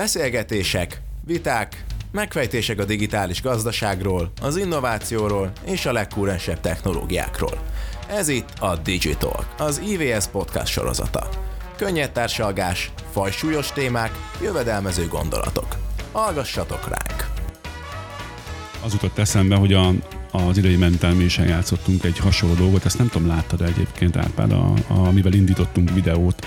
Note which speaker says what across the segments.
Speaker 1: Beszélgetések, viták, megfejtések a digitális gazdaságról, az innovációról és a legkúrensebb technológiákról. Ez itt a Digital, az IVS podcast sorozata. Könnyed társalgás, fajsúlyos témák, jövedelmező gondolatok. Hallgassatok ránk!
Speaker 2: Az jutott eszembe, hogy a, az idei is játszottunk egy hasonló dolgot, ezt nem tudom, láttad egyébként Árpád, a, a, amivel indítottunk videót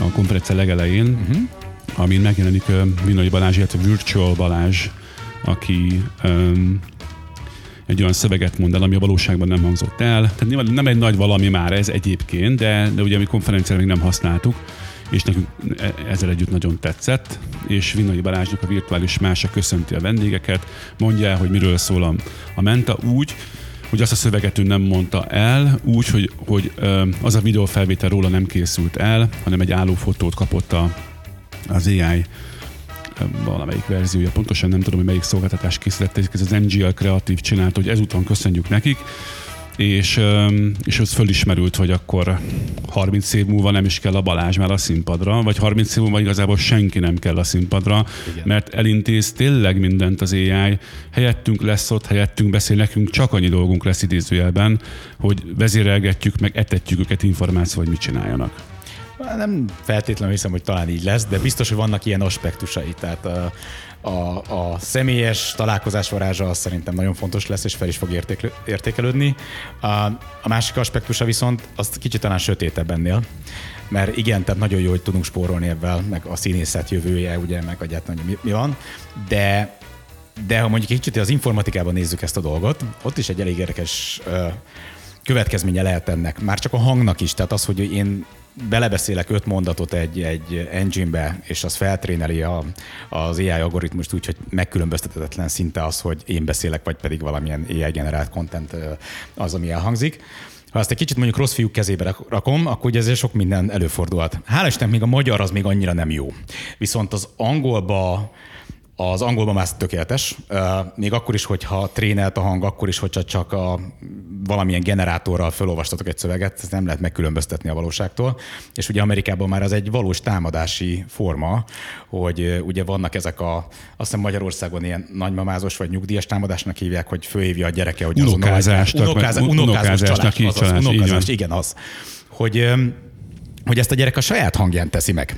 Speaker 2: a konferencia legelején, uh-huh. Amin megjelenik Vinai Balázs, illetve Virtual Balázs, aki um, egy olyan szöveget mond el, ami a valóságban nem hangzott el. Tehát nem egy nagy valami már ez egyébként, de, de ugye mi konferenciára még nem használtuk, és nekünk e, ezzel együtt nagyon tetszett, és Vinai Balázsnak a virtuális mása köszönti a vendégeket, mondja el, hogy miről szól a, a Menta úgy, hogy azt a szöveget ő nem mondta el, úgy, hogy, hogy az a videófelvétel róla nem készült el, hanem egy állófotót kapott a, az AI valamelyik verziója, pontosan nem tudom, hogy melyik szolgáltatás készítette, ez az NGL Kreatív csinált, hogy ezúton köszönjük nekik, és, és az fölismerült, hogy akkor 30 év múlva nem is kell a Balázs már a színpadra, vagy 30 év múlva igazából senki nem kell a színpadra, Igen. mert elintéz tényleg mindent az AI, helyettünk lesz ott, helyettünk beszél, nekünk csak annyi dolgunk lesz idézőjelben, hogy vezérelgetjük, meg etetjük őket információ, hogy mit csináljanak.
Speaker 3: Nem feltétlenül hiszem, hogy talán így lesz, de biztos, hogy vannak ilyen aspektusai. Tehát a, a, a személyes találkozás varázsa az szerintem nagyon fontos lesz, és fel is fog értékelő, értékelődni. A, a másik aspektusa viszont az kicsit talán sötétebb ennél, mert igen, tehát nagyon jó, hogy tudunk spórolni ebben, meg a színészet jövője, ugye, meg egyáltalán mi, mi van, de de ha mondjuk kicsit az informatikában nézzük ezt a dolgot, ott is egy elég érdekes következménye lehet ennek. Már csak a hangnak is, tehát az, hogy én belebeszélek öt mondatot egy, egy engine-be, és az feltréneli a, az AI algoritmust úgy, hogy megkülönböztetetlen szinte az, hogy én beszélek, vagy pedig valamilyen AI generált content az, ami elhangzik. Ha ezt egy kicsit mondjuk rossz fiúk kezébe rakom, akkor ugye ezért sok minden előfordulhat. Hál' Isten, még a magyar az még annyira nem jó. Viszont az angolba az angolban már tökéletes, még akkor is, hogyha trénelt a hang, akkor is, hogyha csak a valamilyen generátorral felolvastatok egy szöveget, ezt nem lehet megkülönböztetni a valóságtól. És ugye Amerikában már az egy valós támadási forma, hogy ugye vannak ezek a, azt hiszem Magyarországon ilyen nagymamázos vagy nyugdíjas támadásnak hívják, hogy fölhívja a gyereke, hogy
Speaker 2: unokázás, unokázásnak,
Speaker 3: csalás, azaz, unokázás, igen az. Hogy hogy ezt a gyerek a saját hangján teszi meg.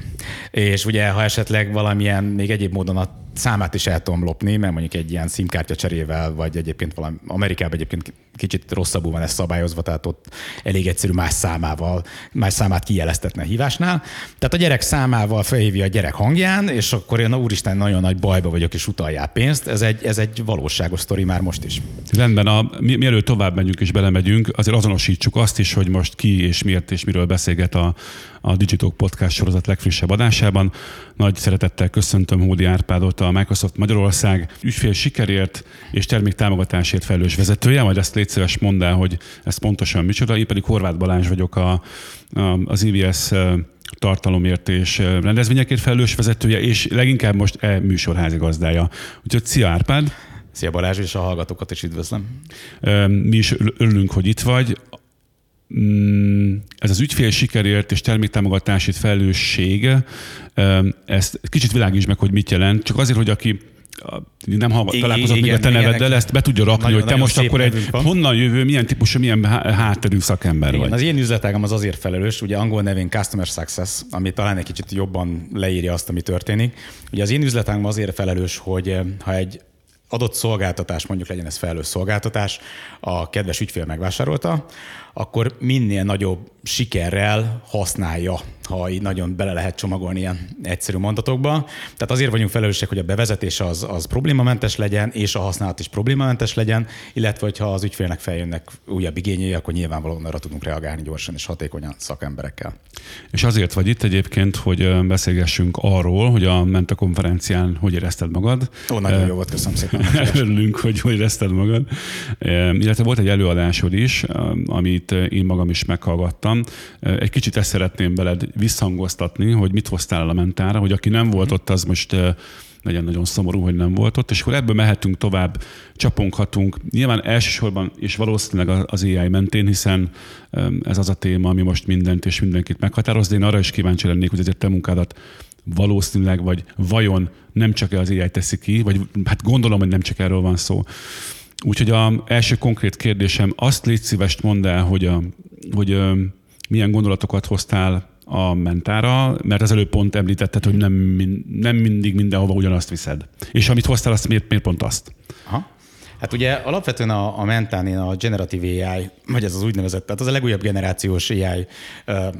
Speaker 3: És ugye, ha esetleg valamilyen még egyéb módon a számát is el tudom lopni, mert mondjuk egy ilyen szimkártya cserével, vagy egyébként valami, Amerikában egyébként kicsit rosszabbul van ez szabályozva, tehát ott elég egyszerű más számával, más számát kijeleztetne a hívásnál. Tehát a gyerek számával felhívja a gyerek hangján, és akkor én, úristen, nagyon nagy bajba vagyok, és utaljál pénzt. Ez egy, ez egy valóságos sztori már most is.
Speaker 2: Rendben, a, mi, mielőtt tovább megyünk és belemegyünk, azért azonosítsuk azt is, hogy most ki és miért és miről beszélget a, a Digitalk Podcast sorozat legfrissebb adásában. Nagy szeretettel köszöntöm Hódi Árpádot, a Microsoft Magyarország ügyfél sikerért és termék támogatásért felelős vezetője, majd ezt légy szíves mondd el, hogy ez pontosan micsoda. Én pedig Horváth Balázs vagyok a, a, az IVS tartalomért és rendezvényekért felelős vezetője, és leginkább most e műsor házigazdája. Úgyhogy szia Árpád!
Speaker 3: Szia Balázs, és a hallgatókat is üdvözlöm.
Speaker 2: Mi is örülünk, hogy itt vagy. Mm, ez az ügyfél sikerért és terméktámogatásért felelősség, ezt kicsit világítsd meg, hogy mit jelent, csak azért, hogy aki nem hallgat, találkozott még a te neveddel, ezt be tudja rakni, nagyon, hogy te most akkor egy honnan jövő, milyen típusú, milyen hátterű szakember Igen, vagy.
Speaker 3: Az én üzletágam az azért felelős, ugye angol nevén Customer Success, ami talán egy kicsit jobban leírja azt, ami történik. Ugye az én üzletágam azért felelős, hogy ha egy adott szolgáltatás, mondjuk legyen ez felelős szolgáltatás, a kedves ügyfél megvásárolta, akkor minél nagyobb sikerrel használja, ha így nagyon bele lehet csomagolni ilyen egyszerű mondatokba. Tehát azért vagyunk felelősek, hogy a bevezetés az, az problémamentes legyen, és a használat is problémamentes legyen, illetve hogyha az ügyfélnek feljönnek újabb igényei, akkor nyilvánvalóan arra tudunk reagálni gyorsan és hatékonyan szakemberekkel.
Speaker 2: És azért vagy itt egyébként, hogy beszélgessünk arról, hogy a Menta konferencián hogy érezted magad.
Speaker 3: Ó, nagyon jó volt, köszönöm szépen.
Speaker 2: Örülünk, hogy hogy érezted magad. Illetve volt egy előadásod is, amit én magam is meghallgattam. Egy kicsit ezt szeretném veled visszhangoztatni, hogy mit hoztál el a mentára, hogy aki nem volt ott, az most legyen nagyon szomorú, hogy nem volt ott, és akkor ebből mehetünk tovább, csaponghatunk. Nyilván elsősorban és valószínűleg az AI mentén, hiszen ez az a téma, ami most mindent és mindenkit meghatároz, de én arra is kíváncsi lennék, hogy azért te munkádat valószínűleg, vagy vajon nem csak az AI teszi ki, vagy hát gondolom, hogy nem csak erről van szó. Úgyhogy a első konkrét kérdésem, azt légy szíves mondd el, hogy, a, hogy milyen gondolatokat hoztál a mentára, mert az előbb pont említetted, hogy nem, nem mindig mindenhova ugyanazt viszed. És amit hoztál, azt miért, miért pont azt? Aha.
Speaker 3: Hát ugye alapvetően a, a Mentán a generatív AI, vagy ez az úgynevezett, tehát az a legújabb generációs AI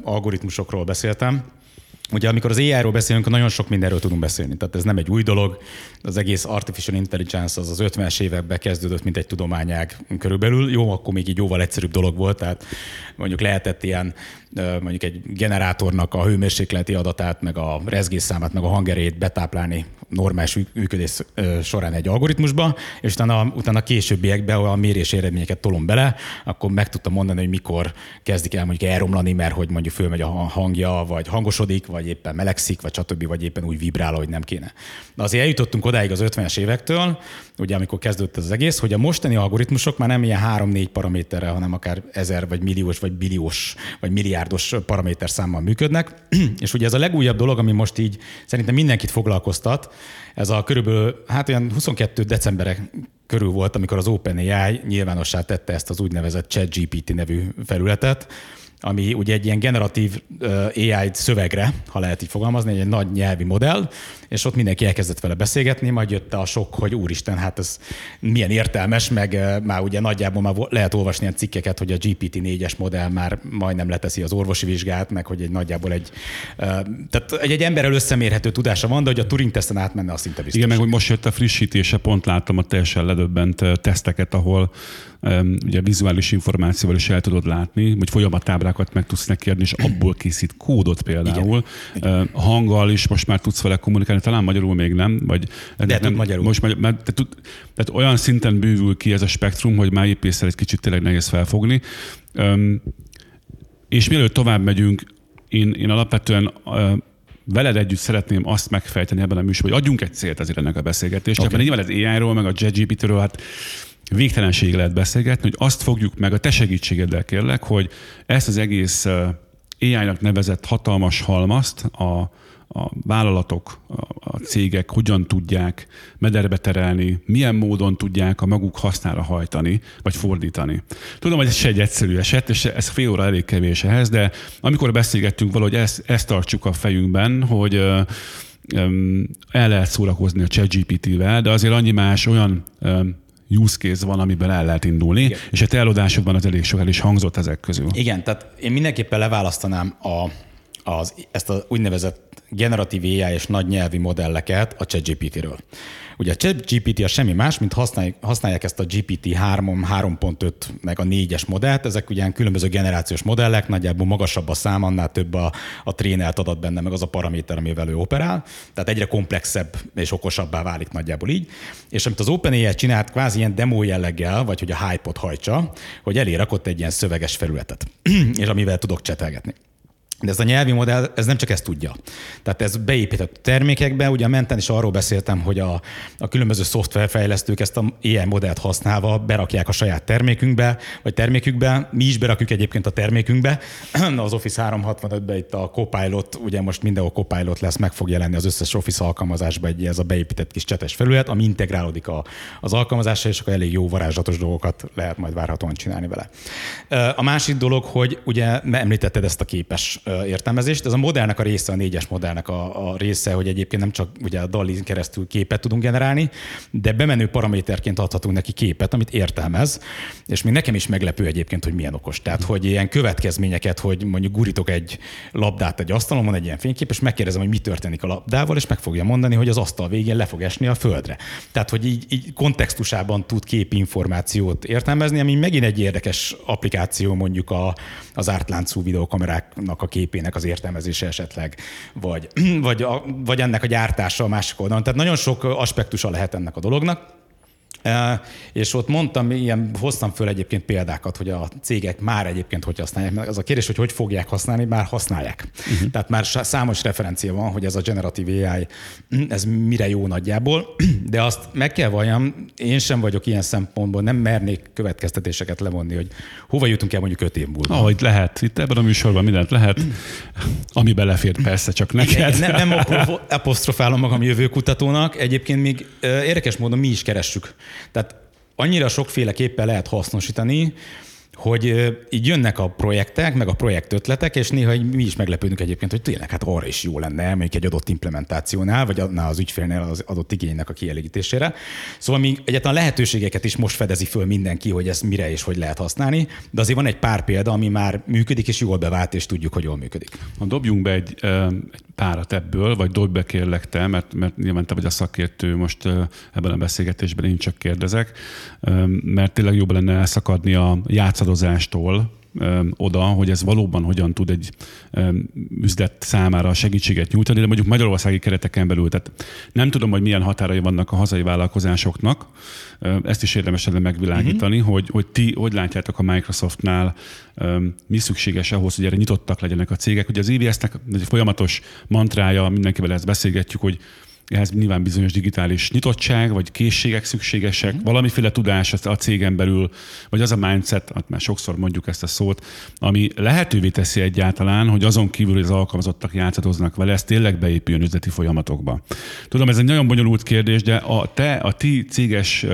Speaker 3: algoritmusokról beszéltem, Ugye amikor az AI-ról beszélünk, nagyon sok mindenről tudunk beszélni. Tehát ez nem egy új dolog. Az egész artificial intelligence az az 50-es években kezdődött, mint egy tudományág körülbelül. Jó, akkor még így jóval egyszerűbb dolog volt, tehát mondjuk lehetett ilyen mondjuk egy generátornak a hőmérsékleti adatát, meg a rezgésszámát, meg a hangerét betáplálni normális működés során egy algoritmusba, és utána, utána későbbiekben a mérés eredményeket tolom bele, akkor meg tudtam mondani, hogy mikor kezdik el mondjuk elromlani, mert hogy mondjuk fölmegy a hangja, vagy hangosodik, vagy éppen melegszik, vagy stb., vagy éppen úgy vibrál, hogy nem kéne. De azért eljutottunk odáig az 50-es évektől, ugye amikor kezdődött az egész, hogy a mostani algoritmusok már nem ilyen 3-4 paraméterrel, hanem akár ezer, vagy milliós, vagy billiós, vagy milliárdos paraméter számmal működnek. És ugye ez a legújabb dolog, ami most így szerintem mindenkit foglalkoztat, ez a körülbelül, hát olyan 22 decemberek körül volt, amikor az OpenAI nyilvánossá tette ezt az úgynevezett ChatGPT nevű felületet, ami ugye egy ilyen generatív AI szövegre, ha lehet így fogalmazni, egy nagy nyelvi modell, és ott mindenki elkezdett vele beszélgetni, majd jött a sok, hogy úristen, hát ez milyen értelmes, meg már ugye nagyjából már lehet olvasni ilyen cikkeket, hogy a GPT-4-es modell már majdnem leteszi az orvosi vizsgát, meg hogy egy nagyjából egy, tehát egy, egy emberrel összemérhető tudása van, de hogy a Turing-teszten átmenne, az szinte biztos.
Speaker 2: Igen, meg hogy most jött a frissítése, pont láttam a teljesen ledöbbent teszteket, ahol ugye vizuális információval is el tudod látni, hogy folyamatábrákat meg tudsz neki adni, és abból készít kódot például. Igen. Hanggal is most már tudsz vele kommunikálni, talán magyarul még nem, vagy
Speaker 3: De nem, magyarul.
Speaker 2: Most, mert, tehát, tehát olyan szinten bővül ki ez a spektrum, hogy már épészel egy kicsit tényleg nehéz felfogni. És mielőtt tovább megyünk, én, én alapvetően veled együtt szeretném azt megfejteni ebben a műsorban, hogy adjunk egy célt azért ennek a beszélgetésnek, okay. mert az AI-ról, meg a JetGPT-ről, hát végtelenség lehet beszélgetni, hogy azt fogjuk meg, a te segítségeddel kérlek, hogy ezt az egész AI-nak nevezett hatalmas halmazt a, a vállalatok, a cégek hogyan tudják mederbe terelni, milyen módon tudják a maguk hasznára hajtani, vagy fordítani. Tudom, hogy ez se egy egyszerű eset, és ez fél óra elég kevés ehhez, de amikor beszélgettünk valahogy ezt, ezt tartsuk a fejünkben, hogy el lehet szórakozni a ChatGPT-vel, de azért annyi más olyan use case van, amiben el lehet indulni, Igen. és a te előadásokban az elég sok el is hangzott ezek közül.
Speaker 3: Igen, tehát én mindenképpen leválasztanám a, az, ezt az úgynevezett generatív AI és nagy nyelvi modelleket a ChatGPT-ről. Ugye a ChatGPT a semmi más, mint használják, használják ezt a GPT-3, 3.5 meg a 4-es modellt. Ezek ugye különböző generációs modellek, nagyjából magasabb a szám, annál több a, a trénelt adat benne, meg az a paraméter, amivel ő operál. Tehát egyre komplexebb és okosabbá válik nagyjából így. És amit az OpenAI csinált kvázi ilyen demo jelleggel, vagy hogy a hype-ot hajtsa, hogy elérakott egy ilyen szöveges felületet, és amivel tudok csetelgetni. De ez a nyelvi modell, ez nem csak ezt tudja. Tehát ez beépített termékekbe, ugye a menten is arról beszéltem, hogy a, a különböző szoftverfejlesztők ezt a ilyen modellt használva berakják a saját termékünkbe, vagy termékükbe, mi is berakjuk egyébként a termékünkbe. Az Office 365-ben itt a Copilot, ugye most mindenhol Copilot lesz, meg fog jelenni az összes Office alkalmazásba egy ez a beépített kis csetes felület, ami integrálódik a, az alkalmazásra, és akkor elég jó varázslatos dolgokat lehet majd várhatóan csinálni vele. A másik dolog, hogy ugye említetted ezt a képes értelmezést. Ez a modellnek a része, a négyes modellnek a, a része, hogy egyébként nem csak ugye a dali keresztül képet tudunk generálni, de bemenő paraméterként adhatunk neki képet, amit értelmez, és még nekem is meglepő egyébként, hogy milyen okos. Tehát, hogy ilyen következményeket, hogy mondjuk gurítok egy labdát egy asztalon, van egy ilyen fénykép, és megkérdezem, hogy mi történik a labdával, és meg fogja mondani, hogy az asztal végén le fog esni a földre. Tehát, hogy így, így kontextusában tud képinformációt értelmezni, ami megint egy érdekes applikáció mondjuk a, az ártláncú videokameráknak a képének az értelmezése esetleg, vagy, vagy, a, vagy ennek a gyártása a másik oldalon. Tehát nagyon sok aspektusa lehet ennek a dolognak. És ott mondtam, ilyen hoztam föl egyébként példákat, hogy a cégek már egyébként hogy használják. Az a kérdés, hogy hogy fogják használni, már használják. Uh-huh. Tehát már számos referencia van, hogy ez a generatív AI, ez mire jó nagyjából, de azt meg kell valljam, én sem vagyok ilyen szempontból, nem mernék következtetéseket levonni, hogy hova jutunk el mondjuk öt év múlva.
Speaker 2: Ahogy lehet. Itt ebben a műsorban mindent lehet, ami belefér persze, csak neked.
Speaker 3: Nem, nem apostrofálom magam jövőkutatónak, egyébként még érdekes módon mi is keressük. Tehát annyira sokféleképpen lehet hasznosítani, hogy így jönnek a projektek, meg a projektötletek, és néha mi is meglepődünk egyébként, hogy tényleg hát arra is jó lenne, mondjuk egy adott implementációnál, vagy annál az ügyfélnél az adott igénynek a kielégítésére. Szóval mi egyáltalán lehetőségeket is most fedezi föl mindenki, hogy ezt mire és hogy lehet használni, de azért van egy pár példa, ami már működik, és jól bevált, és tudjuk, hogy jól működik.
Speaker 2: Ha dobjunk be egy, egy párat ebből, vagy dobj be kérlek te, mert, mert nyilván te vagy a szakértő most ebben a beszélgetésben, én csak kérdezek, mert tényleg jobb lenne elszakadni a játszadozástól, oda, hogy ez valóban hogyan tud egy üzlet számára segítséget nyújtani, de mondjuk magyarországi kereteken belül. Tehát nem tudom, hogy milyen határai vannak a hazai vállalkozásoknak. Ezt is érdemes lenne megvilágítani, uh-huh. hogy, hogy ti hogy látjátok a Microsoftnál, mi szükséges ahhoz, hogy erre nyitottak legyenek a cégek. Ugye az IVS-nek egy folyamatos mantrája, mindenkivel ezt beszélgetjük, hogy ehhez nyilván bizonyos digitális nyitottság, vagy készségek szükségesek, mm. valamiféle tudás a cégen belül, vagy az a mindset, hát már sokszor mondjuk ezt a szót, ami lehetővé teszi egyáltalán, hogy azon kívül, hogy az alkalmazottak játszatoznak vele, ez tényleg beépüljön üzleti folyamatokba. Tudom, ez egy nagyon bonyolult kérdés, de a te, a ti céges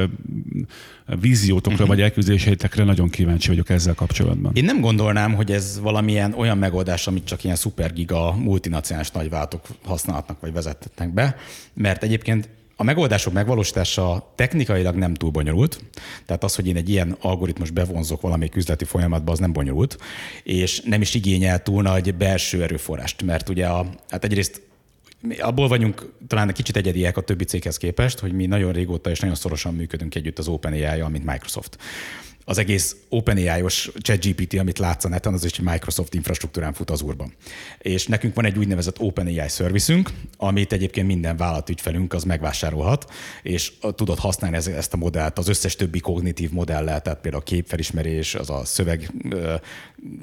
Speaker 2: víziótokra vagy elképzeléseitekre nagyon kíváncsi vagyok ezzel kapcsolatban.
Speaker 3: Én nem gondolnám, hogy ez valamilyen olyan megoldás, amit csak ilyen szupergiga multinacionális nagyváltok használhatnak vagy vezethetnek be, mert egyébként a megoldások megvalósítása technikailag nem túl bonyolult, tehát az, hogy én egy ilyen algoritmus bevonzok valamelyik üzleti folyamatba, az nem bonyolult, és nem is igényel túl nagy belső erőforrást, mert ugye a, hát egyrészt mi abból vagyunk talán egy kicsit egyediek a többi céghez képest, hogy mi nagyon régóta és nagyon szorosan működünk együtt az OpenAI-jal, mint Microsoft az egész OpenAI-os ChatGPT, amit látsz a neten, az is Microsoft infrastruktúrán fut az úrban. És nekünk van egy úgynevezett OpenAI szervizünk, amit egyébként minden vállalatügyfelünk az megvásárolhat, és tudod használni ezt a modellt az összes többi kognitív modellel, tehát például a képfelismerés, az a szöveg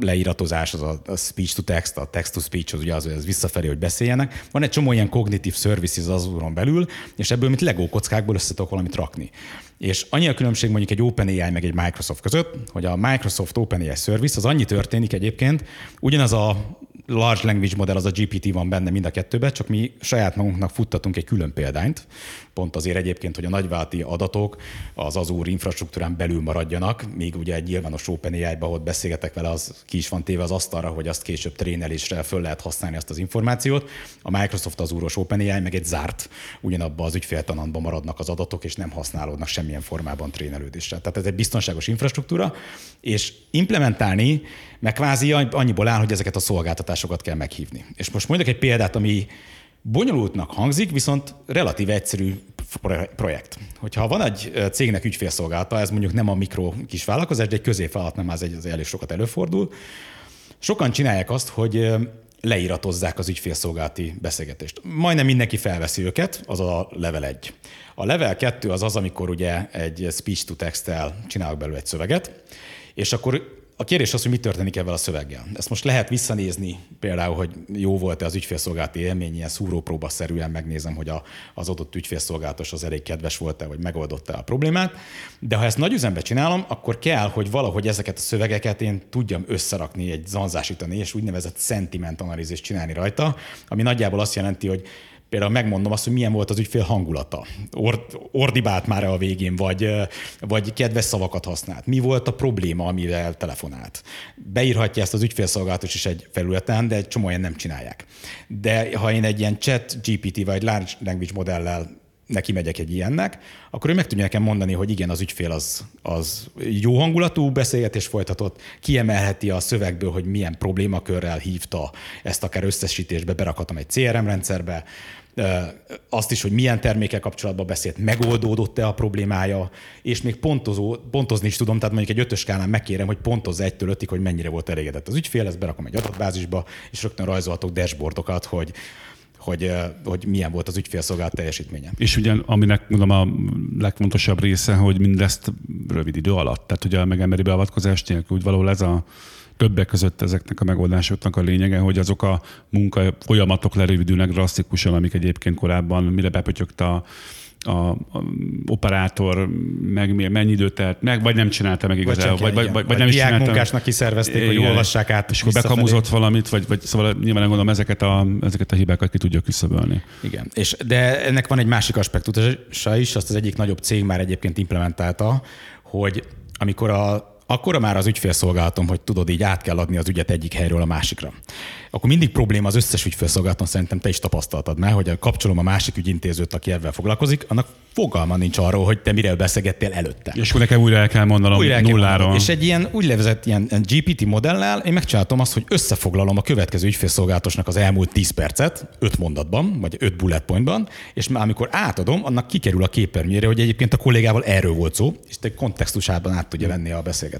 Speaker 3: leíratozás, az a speech to text, a text to speech, az ugye az, ez visszafelé, hogy beszéljenek. Van egy csomó ilyen kognitív services az úron belül, és ebből, mint Lego kockákból össze tudok valamit rakni. És annyi a különbség mondjuk egy OpenAI meg egy Microsoft között, hogy a Microsoft OpenAI Service az annyi történik egyébként, ugyanaz a large language model, az a GPT van benne mind a kettőben, csak mi saját magunknak futtatunk egy külön példányt, pont azért egyébként, hogy a nagyválti adatok az Azure infrastruktúrán belül maradjanak, míg ugye egy nyilvános OpenAI-ba, ahol beszélgetek vele, az ki is van téve az asztalra, hogy azt később trénelésre föl lehet használni ezt az információt. A Microsoft Azure-os OpenAI meg egy zárt, ugyanabban az ügyféltanantban maradnak az adatok, és nem használódnak semmilyen formában trénelődésre. Tehát ez egy biztonságos infrastruktúra, és implementálni meg kvázi annyiból áll, hogy ezeket a szolgáltatásokat kell meghívni. És most mondjuk egy példát, ami bonyolultnak hangzik, viszont relatív egyszerű projekt. Hogyha van egy cégnek ügyfélszolgálata, ez mondjuk nem a mikro kis vállalkozás, de egy középvállalat nem az egy az elég sokat előfordul, sokan csinálják azt, hogy leíratozzák az ügyfélszolgálati beszélgetést. Majdnem mindenki felveszi őket, az a level 1. A level 2 az az, amikor ugye egy speech to text-tel csinálok belőle egy szöveget, és akkor a kérdés az, hogy mi történik ebben a szöveggel. Ezt most lehet visszanézni, például, hogy jó volt-e az ügyfélszolgálati élmény, ilyen szúrópróba-szerűen megnézem, hogy a, az adott ügyfélszolgálatos az elég kedves volt-e, vagy megoldotta a problémát. De ha ezt nagy üzembe csinálom, akkor kell, hogy valahogy ezeket a szövegeket én tudjam összerakni, egy zanzásítani, és úgynevezett sentiment analízist csinálni rajta, ami nagyjából azt jelenti, hogy például megmondom azt, hogy milyen volt az ügyfél hangulata. Or, ordibált már a végén, vagy, vagy kedves szavakat használt. Mi volt a probléma, amivel telefonált. Beírhatja ezt az ügyfélszolgálatos is egy felületen, de egy csomó nem csinálják. De ha én egy ilyen chat GPT vagy large language modellel neki megyek egy ilyennek, akkor ő meg tudja nekem mondani, hogy igen, az ügyfél az, az jó hangulatú beszélgetés folytatott, kiemelheti a szövegből, hogy milyen problémakörrel hívta ezt akár összesítésbe, berakhatom egy CRM rendszerbe, azt is, hogy milyen termékkel kapcsolatban beszélt, megoldódott-e a problémája, és még pontozó, pontozni is tudom, tehát mondjuk egy ötös skálán megkérem, hogy pontozza egytől ötig, hogy mennyire volt elégedett az ügyfél, ezt berakom egy adatbázisba, és rögtön rajzolhatok dashboardokat, hogy hogy, hogy milyen volt az ügyfélszolgálat teljesítménye.
Speaker 2: És ugye, aminek mondom a legfontosabb része, hogy mindezt rövid idő alatt, tehát ugye a megemberi beavatkozás nélkül, úgy valahol ez a többek között ezeknek a megoldásoknak a lényege, hogy azok a munka folyamatok lerövidülnek drasztikusan, amik egyébként korábban mire bepötyögte a a, a operátor meg mennyi időt telt meg, vagy nem csinálta meg igazából, vagy, vagy, vagy, vagy nem is csinálta.
Speaker 3: munkásnak kiszervezték, hogy olvassák át.
Speaker 2: És akkor bekamuzott valamit, vagy, vagy szóval nyilván gondolom ezeket a, ezeket a hibákat ki tudja küszöbölni.
Speaker 3: Igen, és de ennek van egy másik aspektusa is, azt az egyik nagyobb cég már egyébként implementálta, hogy amikor a akkor már az ügyfélszolgálatom, hogy tudod, így át kell adni az ügyet egyik helyről a másikra. Akkor mindig probléma az összes ügyfélszolgálaton, szerintem te is tapasztaltad már, hogy kapcsolom a másik ügyintézőt, aki ebben foglalkozik, annak fogalma nincs arról, hogy te mire beszélgettél előtte.
Speaker 2: És akkor nekem újra el kell mondanom újra el kell nulláról. Mondanom.
Speaker 3: És egy ilyen úgynevezett ilyen GPT modellel én megcsináltam azt, hogy összefoglalom a következő ügyfélszolgálatosnak az elmúlt 10 percet, 5 mondatban, vagy 5 bullet pointban, és már amikor átadom, annak kikerül a képernyőre, hogy egyébként a kollégával erről volt szó, és te kontextusában át tudja venni a beszélgetést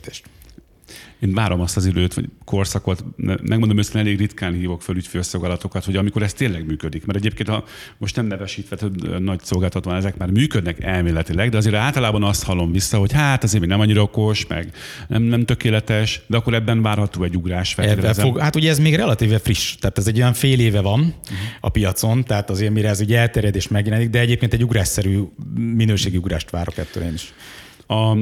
Speaker 2: én várom azt az időt, vagy korszakot, megmondom őszintén, elég ritkán hívok fel ügyfélszolgálatokat, hogy amikor ez tényleg működik. Mert egyébként, ha most nem nevesítve, hogy nagy szolgáltat van, ezek már működnek elméletileg, de azért általában azt hallom vissza, hogy hát azért még nem annyira okos, meg nem, nem tökéletes, de akkor ebben várható egy ugrás.
Speaker 3: Fog, hát ugye ez még relatíve friss, tehát ez egy olyan fél éve van uh-huh. a piacon, tehát azért mire ez ugye elterjed és megjelenik, de egyébként egy ugrásszerű minőségi ugrást várok ettől én is.
Speaker 2: A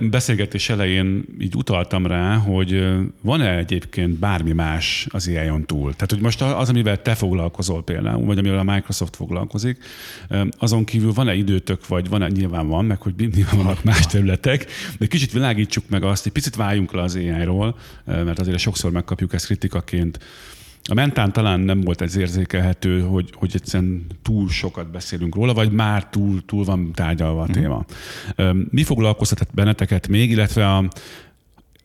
Speaker 2: beszélgetés elején így utaltam rá, hogy van-e egyébként bármi más az ai túl? Tehát, hogy most az, amivel te foglalkozol például, vagy amivel a Microsoft foglalkozik, azon kívül van-e időtök, vagy van-e, nyilván van, meg hogy nyilván vannak más területek, de kicsit világítsuk meg azt, hogy picit váljunk le az AI-ról, mert azért sokszor megkapjuk ezt kritikaként, a mentán talán nem volt ez érzékelhető, hogy, hogy egyszerűen túl sokat beszélünk róla, vagy már túl, túl van tárgyalva a mhm. téma. Mi foglalkoztat benneteket még, illetve a,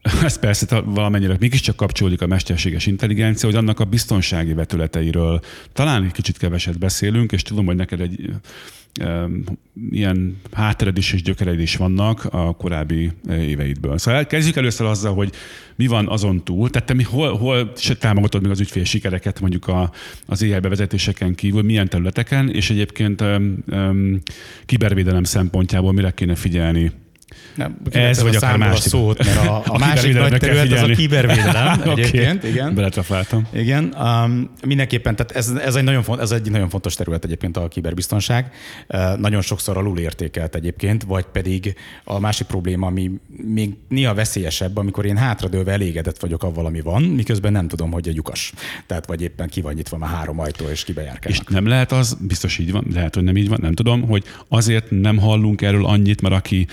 Speaker 2: ez persze valamennyire mégiscsak kapcsolódik a mesterséges intelligencia, hogy annak a biztonsági vetületeiről talán egy kicsit keveset beszélünk, és tudom, hogy neked egy ilyen háttered is és gyökered is vannak a korábbi éveidből. Szóval kezdjük először azzal, hogy mi van azon túl, tehát te mi hol, hol támogatod még az ügyfél sikereket mondjuk a, az AI bevezetéseken kívül, milyen területeken, és egyébként um, um, kibervédelem szempontjából mire kéne figyelni
Speaker 3: nem, ez vagy akár más szót, mert a, a másik nagy terület az a kibervédelem egyébként. okay. Igen.
Speaker 2: Beletrafáltam.
Speaker 3: Igen, um, mindenképpen, tehát ez, ez, egy nagyon font, ez egy nagyon fontos terület egyébként a kiberbiztonság. Uh, nagyon sokszor alul értékelt egyébként, vagy pedig a másik probléma, ami még néha veszélyesebb, amikor én hátradőlve elégedett vagyok avval, ami van, miközben nem tudom, hogy a lyukas. Tehát vagy éppen ki van nyitva már három ajtó, és kibejárkálnak.
Speaker 2: És nem lehet az, biztos így van, lehet, hogy nem így van, nem tudom, hogy azért nem hallunk erről annyit, mert aki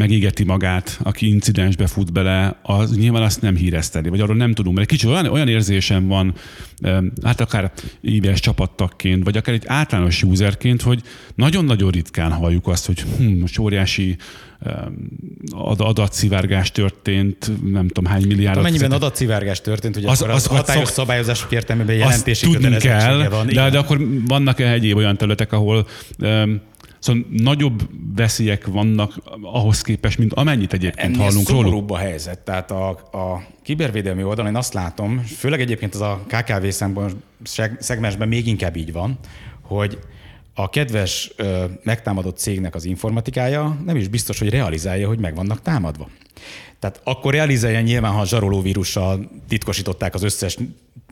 Speaker 2: megégeti magát, aki incidensbe fut bele, az nyilván azt nem hírezteni, vagy arról nem tudunk. Mert egy kicsit olyan, olyan érzésem van, hát akár IBS csapattagként, vagy akár egy általános userként, hogy nagyon-nagyon ritkán halljuk azt, hogy hm, most óriási adatszivárgás történt, nem tudom hány milliárd.
Speaker 3: Mennyiben adatszivárgás történt, hogy az, az, az hatályos szok... szabályozások értelmében jelentési
Speaker 2: tudni kell, van. De, de akkor vannak-e egyéb olyan területek, ahol um, Szóval nagyobb veszélyek vannak ahhoz képest, mint amennyit egyébként Ennél hallunk
Speaker 3: róluk. a helyzet. Tehát a, a kibervédelmi oldalon én azt látom, főleg egyébként az a KKV szegmensben még inkább így van, hogy a kedves megtámadott cégnek az informatikája nem is biztos, hogy realizálja, hogy meg vannak támadva. Tehát akkor realizálja nyilván, ha a zsarolóvírussal titkosították az összes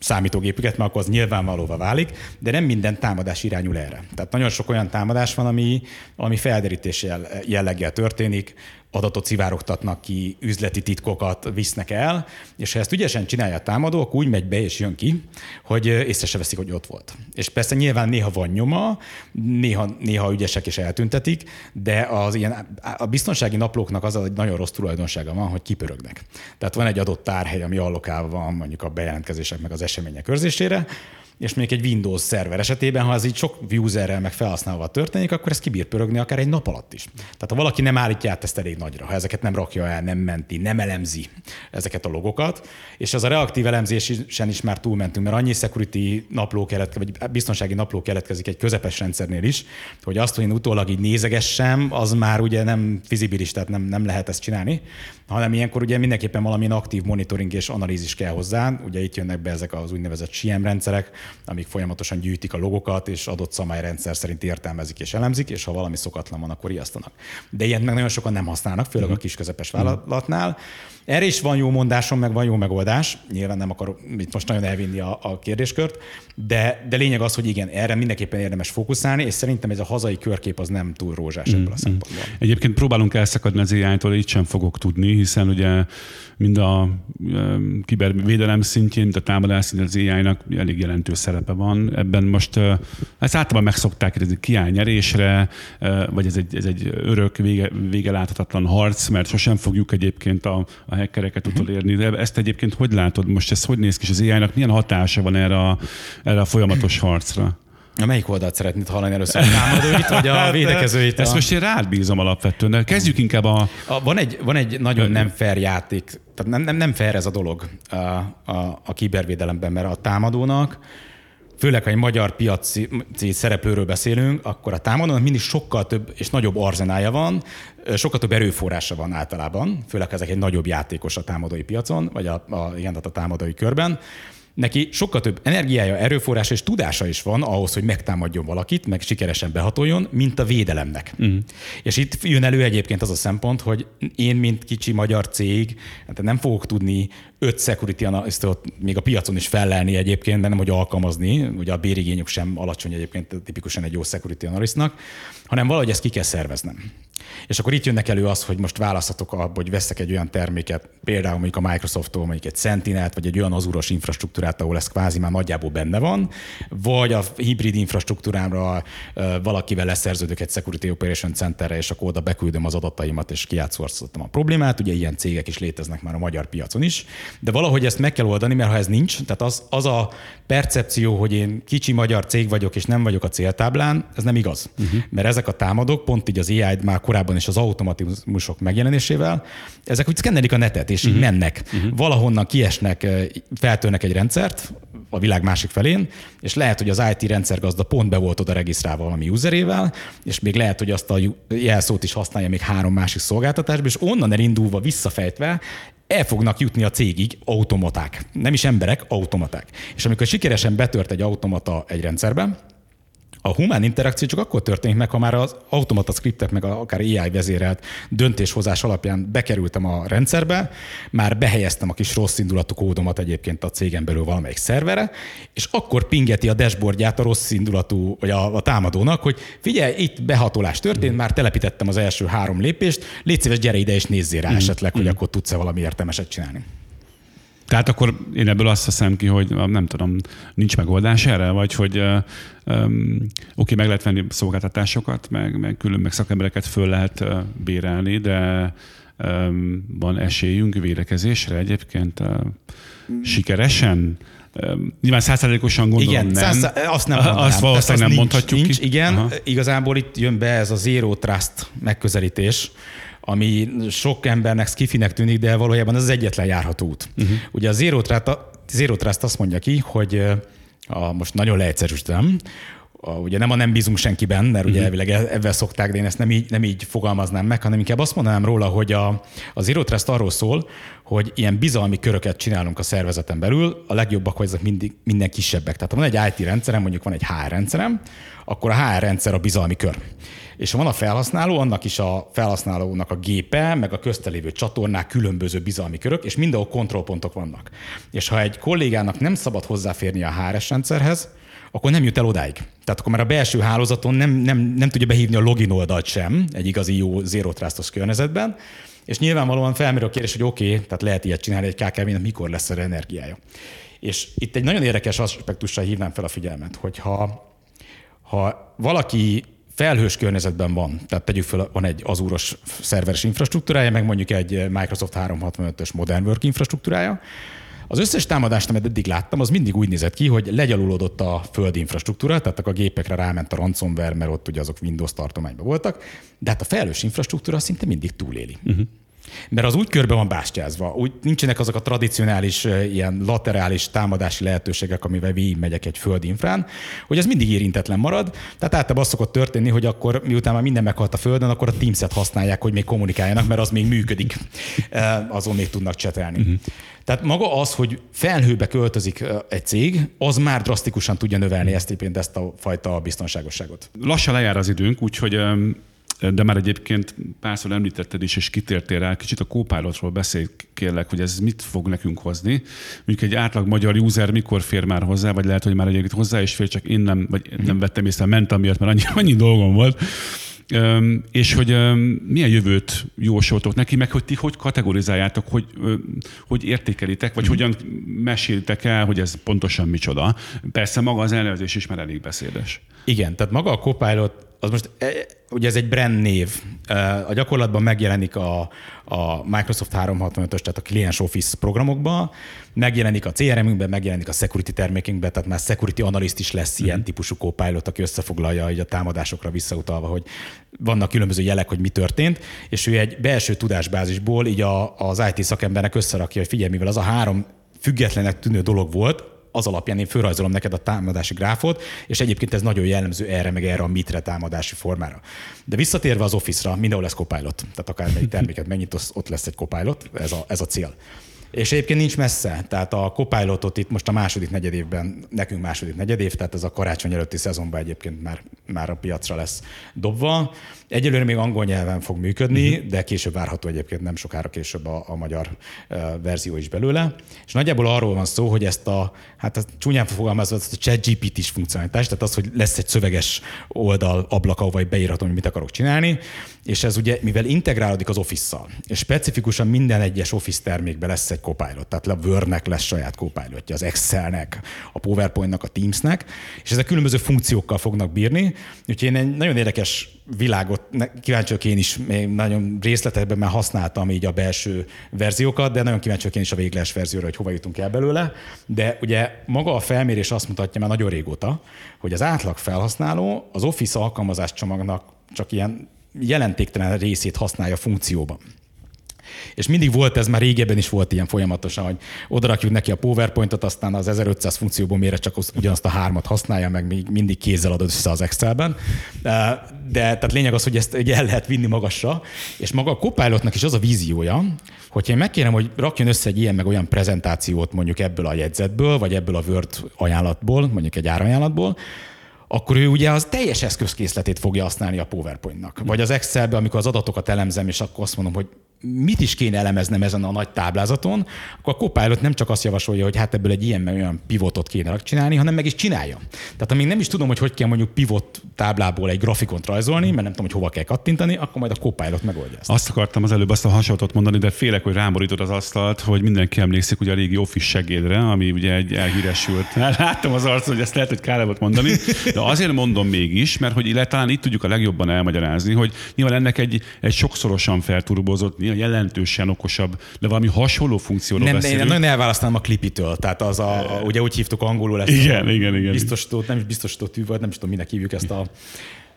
Speaker 3: számítógépüket, mert akkor az nyilvánvalóvá válik, de nem minden támadás irányul erre. Tehát nagyon sok olyan támadás van, ami, ami felderítés jelleggel történik, adatot szivárogtatnak ki, üzleti titkokat visznek el, és ha ezt ügyesen csinálja a támadó, akkor úgy megy be és jön ki, hogy észre se veszik, hogy ott volt. És persze nyilván néha van nyoma, néha, néha ügyesek is eltüntetik, de az ilyen, a biztonsági naplóknak az egy nagyon rossz tulajdonsága van, hogy kipörögnek. Tehát van egy adott tárhely, ami allokálva van mondjuk a bejelentkezések meg az események őrzésére, és még egy Windows szerver esetében, ha ez így sok userrel meg felhasználva történik, akkor ez kibír pörögni akár egy nap alatt is. Tehát ha valaki nem állítja át ezt elég nagyra, ha ezeket nem rakja el, nem menti, nem elemzi ezeket a logokat, és az a reaktív elemzésen is már túlmentünk, mert annyi security napló keletkezik, vagy biztonsági napló keletkezik egy közepes rendszernél is, hogy azt, hogy én utólag így nézegessem, az már ugye nem fizibilis, tehát nem, nem lehet ezt csinálni, hanem ilyenkor ugye mindenképpen valamilyen aktív monitoring és analízis kell hozzá. Ugye itt jönnek be ezek az úgynevezett SIEM rendszerek, amik folyamatosan gyűjtik a logokat, és adott szabályrendszer szerint értelmezik és elemzik, és ha valami szokatlan van, akkor riasztanak. De ilyet meg nagyon sokan nem használnak, főleg a mhm. kis-közepes vállalatnál. Erre is van jó mondásom, meg van jó megoldás. Nyilván nem akarok itt most nagyon elvinni a, a kérdéskört, de, de lényeg az, hogy igen, erre mindenképpen érdemes fókuszálni, és szerintem ez a hazai körkép az nem túl rózsás ebből a mm, szempontból.
Speaker 2: Egyébként próbálunk elszakadni az AI-tól, így sem fogok tudni, hiszen ugye mind a kibervédelem szintjén, mint a támadás szintjén az AI-nak elég jelentős szerepe van. Ebben most ezt általában meg szokták kérdezni, ki áll nyerésre, vagy ez egy, ez egy örök, vége, vége láthatatlan harc, mert sosem fogjuk egyébként a, a hackereket uh-huh. utolérni. De ezt egyébként hogy látod? Most ez hogy néz ki, és az AI-nak milyen hatása van erre a, erre a folyamatos harcra?
Speaker 3: A melyik oldalt szeretnéd hallani először? A támadóit, vagy a védekezőit?
Speaker 2: Ezt a... most én rád bízom alapvetően, de kezdjük inkább a...
Speaker 3: a van, egy, van egy nagyon nem fair játék, tehát nem, nem, nem fair ez a dolog a, a, a kibervédelemben, mert a támadónak főleg ha egy magyar piaci szereplőről beszélünk, akkor a támadónak mindig sokkal több és nagyobb arzenája van, sokkal több erőforrása van általában, főleg ezek egy nagyobb játékos a támadói piacon, vagy a, a, igen, a támadói körben neki sokkal több energiája, erőforrása és tudása is van ahhoz, hogy megtámadjon valakit, meg sikeresen behatoljon, mint a védelemnek. Uh-huh. És itt jön elő egyébként az a szempont, hogy én, mint kicsi magyar cég, hát nem fogok tudni öt security analistot még a piacon is fellelni egyébként, de nem, hogy alkalmazni, ugye a bérigényük sem alacsony egyébként tipikusan egy jó security analystnak, hanem valahogy ezt ki kell szerveznem. És akkor itt jönnek elő az, hogy most választhatok abból, hogy veszek egy olyan terméket, például mondjuk a Microsofttól mondjuk egy Sentinelt, vagy egy olyan azuros infrastruktúrát, ahol ez kvázi már nagyjából benne van, vagy a hibrid infrastruktúrámra valakivel leszerződök egy Security Operation Centerre, és akkor oda beküldöm az adataimat, és kiátszorszottam a problémát. Ugye ilyen cégek is léteznek már a magyar piacon is, de valahogy ezt meg kell oldani, mert ha ez nincs, tehát az, az a percepció, hogy én kicsi magyar cég vagyok, és nem vagyok a céltáblán, ez nem igaz. Uh-huh. Mert ezek a támadók, pont így az AI már korábban is az automatizmusok megjelenésével, ezek úgy szkennelik a netet, és uh-huh. így mennek. Uh-huh. Valahonnan kiesnek, feltörnek egy rendszert, a világ másik felén, és lehet, hogy az IT rendszergazda pont be volt oda regisztrálva valami userével, és még lehet, hogy azt a jelszót is használja még három másik szolgáltatásban, és onnan elindulva visszafejtve el fognak jutni a cégig automaták. Nem is emberek, automaták. És amikor sikeresen betört egy automata egy rendszerbe, a humán interakció csak akkor történik meg, ha már az automata scriptek, meg akár AI vezérelt döntéshozás alapján bekerültem a rendszerbe, már behelyeztem a kis rossz indulatú kódomat egyébként a cégen belül valamelyik szervere, és akkor pingeti a dashboardját a rossz indulatú, vagy a, a támadónak, hogy figyelj, itt behatolás történt, már telepítettem az első három lépést, légy szíves, gyere ide és nézzél rá mm. esetleg, hogy mm. akkor tudsz-e valami értelmeset csinálni.
Speaker 2: Tehát akkor én ebből azt veszem ki, hogy nem tudom, nincs megoldás erre, vagy hogy um, oké, okay, meg lehet venni szolgáltatásokat, meg, meg külön meg szakembereket föl lehet uh, bérelni, de um, van esélyünk védekezésre egyébként uh, sikeresen? Um, nyilván százszerzékosan gondolom
Speaker 3: igen,
Speaker 2: nem.
Speaker 3: Száz, azt nem mondanám.
Speaker 2: Azt valószínűleg nem nincs, mondhatjuk
Speaker 3: nincs, ki. Igen, Aha. igazából itt jön be ez a zero trust megközelítés, ami sok embernek skifinek tűnik, de valójában ez az egyetlen járható út. Uh-huh. Ugye a Zero Trust, Zero Trust azt mondja ki, hogy a, most nagyon leegyszerűsítem, a, ugye nem a nem bízunk senkiben, mert ugye uh-huh. elvileg e, ebben szokták, de én ezt nem így, nem így fogalmaznám meg, hanem inkább azt mondanám róla, hogy a, a Zero Trust arról szól, hogy ilyen bizalmi köröket csinálunk a szervezeten belül, a legjobbak, hogy ezek mindig, minden kisebbek. Tehát ha van egy IT rendszerem, mondjuk van egy HR rendszerem, akkor a HR rendszer a bizalmi kör és van a felhasználó, annak is a felhasználónak a gépe, meg a köztelévő csatornák különböző bizalmi körök, és mindenhol kontrollpontok vannak. És ha egy kollégának nem szabad hozzáférni a HRS rendszerhez, akkor nem jut el odáig. Tehát akkor már a belső hálózaton nem, nem, nem tudja behívni a login oldalt sem egy igazi jó zero trustos környezetben, és nyilvánvalóan felmerül a kérdés, hogy oké, okay, tehát lehet ilyet csinálni egy KKV-nek, mikor lesz erre energiája. És itt egy nagyon érdekes aspektussal hívnám fel a figyelmet, hogy ha, ha valaki felhős környezetben van, tehát tegyük fel, van egy azúros szerveres infrastruktúrája, meg mondjuk egy Microsoft 365-ös Modern Work infrastruktúrája, az összes támadást, amit eddig láttam, az mindig úgy nézett ki, hogy legyalulodott a földi infrastruktúra, tehát a gépekre ráment a ransomware, mert ott ugye azok Windows tartományban voltak, de hát a felhős infrastruktúra szinte mindig túléli. Uh-huh. Mert az úgy körbe van bástyázva, úgy nincsenek azok a tradicionális ilyen laterális támadási lehetőségek, amivel megyek egy földinfrán, hogy ez mindig érintetlen marad. Tehát általában az szokott történni, hogy akkor miután már minden meghalt a földön, akkor a Teams-et használják, hogy még kommunikáljanak, mert az még működik. Azon még tudnak csetelni. Uh-huh. Tehát maga az, hogy felhőbe költözik egy cég, az már drasztikusan tudja növelni ezt, ezt a fajta biztonságosságot.
Speaker 2: Lassan lejár az időnk, úgyhogy de már egyébként párszor említetted is, és kitértél rá, kicsit a Copilotról beszélj kérlek, hogy ez mit fog nekünk hozni. Mondjuk egy átlag magyar user mikor fér már hozzá, vagy lehet, hogy már egyébként hozzá is fér, csak én nem, vagy nem vettem észre, mentem miatt, mert annyi, annyi dolgom volt. Üm, és hogy üm, milyen jövőt jósoltok neki, meg hogy ti hogy kategorizáljátok, hogy, üm, hogy értékelitek, vagy mm. hogyan meséltek el, hogy ez pontosan micsoda. Persze maga az elnevezés is már elég beszédes.
Speaker 3: Igen, tehát maga a Copilot az most, e, ugye ez egy brand név. E, a gyakorlatban megjelenik a, a Microsoft 365-ös, tehát a Client Office programokban, megjelenik a CRM-ünkben, megjelenik a security termékünkben, tehát már security analyst is lesz ilyen típusú copilot, aki összefoglalja így a támadásokra visszautalva, hogy vannak különböző jelek, hogy mi történt, és ő egy belső tudásbázisból így a, az IT szakembernek összerakja, hogy figyelj, mivel az a három függetlenek tűnő dolog volt, az alapján én fölrajzolom neked a támadási gráfot, és egyébként ez nagyon jellemző erre, meg erre a mitre támadási formára. De visszatérve az Office-ra, mindenhol lesz Copilot. Tehát akár terméket megnyit, ott lesz egy Copilot, ez a, ez a cél. És egyébként nincs messze, tehát a Copilotot itt most a második negyedévben, nekünk második negyedév, tehát ez a karácsony előtti szezonban egyébként már, már a piacra lesz dobva. Egyelőre még angol nyelven fog működni, uh-huh. de később várható egyébként nem sokára később a, a magyar verzió is belőle. És nagyjából arról van szó, hogy ezt a, hát a csúnyán fogalmazva, ezt a chat GPT is funkcionalitás, tehát az, hogy lesz egy szöveges oldal ablak, ahol beírhatom, hogy mit akarok csinálni, és ez ugye, mivel integrálódik az Office-szal, és specifikusan minden egyes Office termékbe lesz egy Copilot, tehát a Word-nek lesz saját Copilotja, az Excel-nek, a PowerPoint-nak, a Teams-nek, és ezek különböző funkciókkal fognak bírni, úgyhogy én egy nagyon érdekes világot, kíváncsi én is, még nagyon részletekben már használtam így a belső verziókat, de nagyon kíváncsi én is a végleges verzióra, hogy hova jutunk el belőle. De ugye maga a felmérés azt mutatja már nagyon régóta, hogy az átlag felhasználó az Office alkalmazás csomagnak csak ilyen jelentéktelen részét használja funkcióban. És mindig volt ez, már régebben is volt ilyen folyamatosan, hogy odarakjuk neki a PowerPointot, aztán az 1500 funkcióból mire csak ugyanazt a hármat használja, meg még mindig kézzel adod össze az Excelben. De tehát lényeg az, hogy ezt el lehet vinni magasra, és maga a Copilotnak is az a víziója, hogyha én megkérem, hogy rakjon össze egy ilyen meg olyan prezentációt mondjuk ebből a jegyzetből, vagy ebből a Word ajánlatból, mondjuk egy árajánlatból, akkor ő ugye az teljes eszközkészletét fogja használni a PowerPointnak. Vagy az Excelbe, amikor az adatokat elemzem, és akkor azt mondom, hogy mit is kéne elemeznem ezen a nagy táblázaton, akkor a Copilot nem csak azt javasolja, hogy hát ebből egy ilyen olyan pivotot kéne csinálni, hanem meg is csinálja. Tehát amíg nem is tudom, hogy hogy kell mondjuk pivot táblából egy grafikont rajzolni, mert nem tudom, hogy hova kell kattintani, akkor majd a Copilot megoldja ezt.
Speaker 2: Azt akartam az előbb azt a hasonlatot mondani, de félek, hogy rámorítod az asztalt, hogy mindenki emlékszik ugye a régi Office segédre, ami ugye egy elhíresült. Láttam az arcot, hogy ezt lehet, hogy kár volt mondani, de azért mondom mégis, mert hogy illetve talán itt tudjuk a legjobban elmagyarázni, hogy nyilván ennek egy, egy sokszorosan felturbozott jelentősen okosabb, de valami hasonló funkcióról
Speaker 3: nem,
Speaker 2: beszélünk.
Speaker 3: Én nagyon elválasztanám a klipitől, tehát az a, a ugye úgy hívtuk angolul ezt
Speaker 2: igen, a igen, igen.
Speaker 3: biztosító, nem is biztosító tű, nem is tudom, minek hívjuk ezt a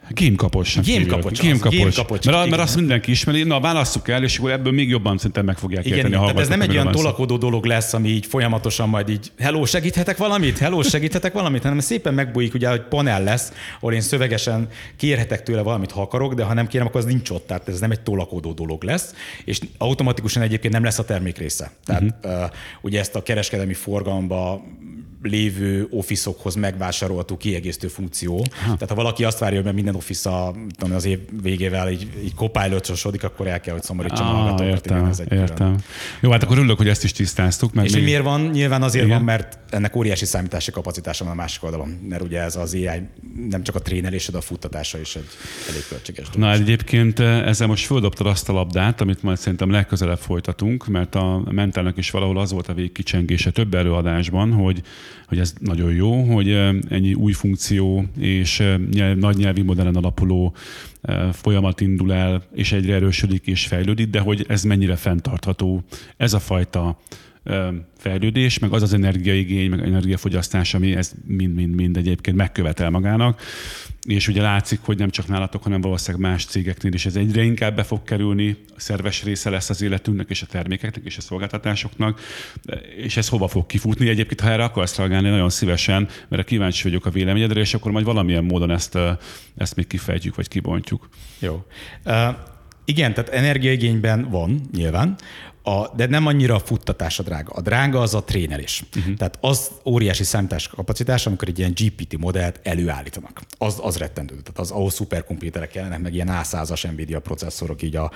Speaker 2: Gémkapocs.
Speaker 3: Gémkapocs.
Speaker 2: Gémkapocs. Mert, mert azt mindenki ismeri. Na, válasszuk el, és akkor ebből még jobban szerintem meg fogják
Speaker 3: igen,
Speaker 2: érteni
Speaker 3: igen, tehát ez nem egy olyan tolakodó dolog lesz, ami így folyamatosan majd így, hello, segíthetek valamit? Hello, segíthetek valamit? Hanem szépen megbújik, ugye, hogy panel lesz, ahol én szövegesen kérhetek tőle valamit, ha akarok, de ha nem kérem, akkor az nincs ott. Tehát ez nem egy tolakodó dolog lesz, és automatikusan egyébként nem lesz a termék része. Tehát uh-huh. uh, ugye ezt a kereskedelmi forgalomba lévő office megvásárolható kiegészítő funkció. Ha. Tehát ha valaki azt várja, hogy minden office a, tudom, az év végével így, így copilot akkor el kell, hogy szomorítson ah, hallgatókat.
Speaker 2: Értem, ez egy értem. Külön. Jó, hát akkor örülök, hogy ezt is tisztáztuk.
Speaker 3: Meg és még... miért van? Nyilván azért Igen. van, mert ennek óriási számítási kapacitása van a másik oldalon. Mert ugye ez az AI nem csak a trénelésed, a futtatása is egy elég költséges
Speaker 2: dolog. Na egyébként eh, ezzel most földobtad azt a labdát, amit majd szerintem legközelebb folytatunk, mert a mentelnek is valahol az volt a végkicsengése több előadásban, hogy hogy ez nagyon jó, hogy ennyi új funkció és nagy nyelvi modellen alapuló folyamat indul el, és egyre erősödik és fejlődik, de hogy ez mennyire fenntartható, ez a fajta fejlődés, meg az az energiaigény, meg energiafogyasztás, ami ezt mind-mind-mind egyébként megkövetel magának. És ugye látszik, hogy nem csak nálatok, hanem valószínűleg más cégeknél is ez egyre inkább be fog kerülni, a szerves része lesz az életünknek, és a termékeknek, és a szolgáltatásoknak, és ez hova fog kifutni. Egyébként, ha erre akarsz reagálni, nagyon szívesen, mert kíváncsi vagyok a véleményedre, és akkor majd valamilyen módon ezt, ezt még kifejtjük, vagy kibontjuk.
Speaker 3: Jó. Uh, igen, tehát energiaigényben van nyilván, a, de nem annyira a futtatás a drága. A drága az a trénerés. Uh-huh. Tehát az óriási számítás kapacitás, amikor egy ilyen GPT modellt előállítanak. Az, az rettentő. Tehát az, ahhoz szuperkomputerek kellenek, meg ilyen A100-as Nvidia processzorok így a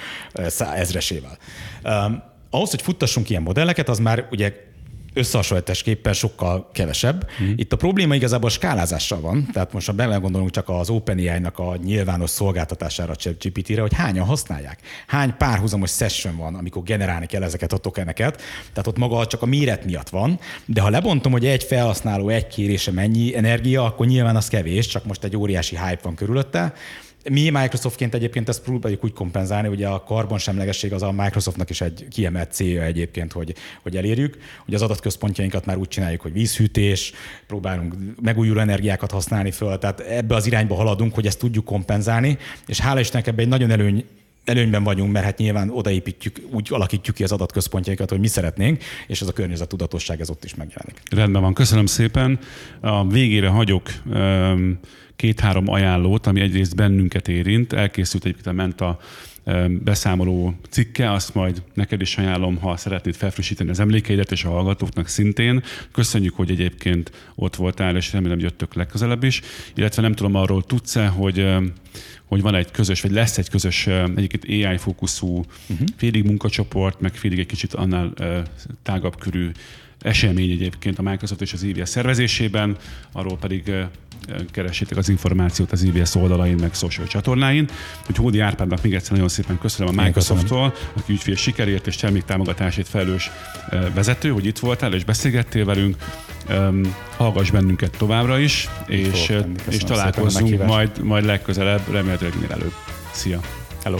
Speaker 3: ezresével. Um, ahhoz, hogy futtassunk ilyen modelleket, az már ugye összehasonlításképpen sokkal kevesebb. Hmm. Itt a probléma igazából a skálázással van, tehát most ha belegondolunk csak az OpenAI-nak a nyilvános szolgáltatására a GPT-re, hogy hányan használják. Hány párhuzamos session van, amikor generálni kell ezeket a tokeneket, tehát ott maga csak a méret miatt van, de ha lebontom, hogy egy felhasználó egy kérése mennyi energia, akkor nyilván az kevés, csak most egy óriási hype van körülötte, mi Microsoftként egyébként ezt próbáljuk úgy kompenzálni, hogy a karbonsemlegesség az a Microsoftnak is egy kiemelt célja egyébként, hogy, hogy elérjük. Ugye az adatközpontjainkat már úgy csináljuk, hogy vízhűtés, próbálunk megújuló energiákat használni föl, tehát ebbe az irányba haladunk, hogy ezt tudjuk kompenzálni, és hála Istennek ebben egy nagyon előny előnyben vagyunk, mert hát nyilván odaépítjük, úgy alakítjuk ki az adatközpontjaikat, hogy mi szeretnénk, és ez a környezet tudatosság ez ott is megjelenik.
Speaker 2: Rendben van, köszönöm szépen. A végére hagyok két-három ajánlót, ami egyrészt bennünket érint. Elkészült egyébként a Menta beszámoló cikke, azt majd neked is ajánlom, ha szeretnéd felfrissíteni az emlékeidet, és a hallgatóknak szintén. Köszönjük, hogy egyébként ott voltál, és remélem jöttök legközelebb is. Illetve nem tudom, arról tudsz-e, hogy hogy van egy közös, vagy lesz egy közös egyébként AI fókuszú uh-huh. félig munkacsoport, meg félig egy kicsit annál tágabb körű esemény egyébként a Microsoft és az IVS szervezésében, arról pedig keresétek az információt az IVS oldalain, meg social csatornáin. Hogy Hódi Árpádnak még egyszer nagyon szépen köszönöm a Microsoft-tól, aki ügyfél sikerért és terméktámogatásért felelős vezető, hogy itt voltál és beszélgettél velünk. Hallgass bennünket továbbra is, és, és találkozzunk majd, majd legközelebb, remélhetőleg minél előbb. Szia!
Speaker 3: Hello!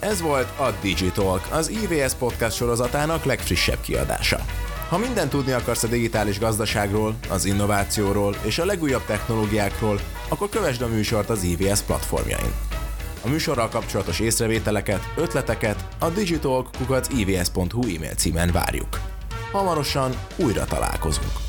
Speaker 1: Ez volt a Digitalk, az IVS podcast sorozatának legfrissebb kiadása. Ha mindent tudni akarsz a digitális gazdaságról, az innovációról és a legújabb technológiákról, akkor kövesd a műsort az IVS platformjain. A műsorral kapcsolatos észrevételeket, ötleteket a digitalk.ivs.hu e-mail címen várjuk. Hamarosan újra találkozunk.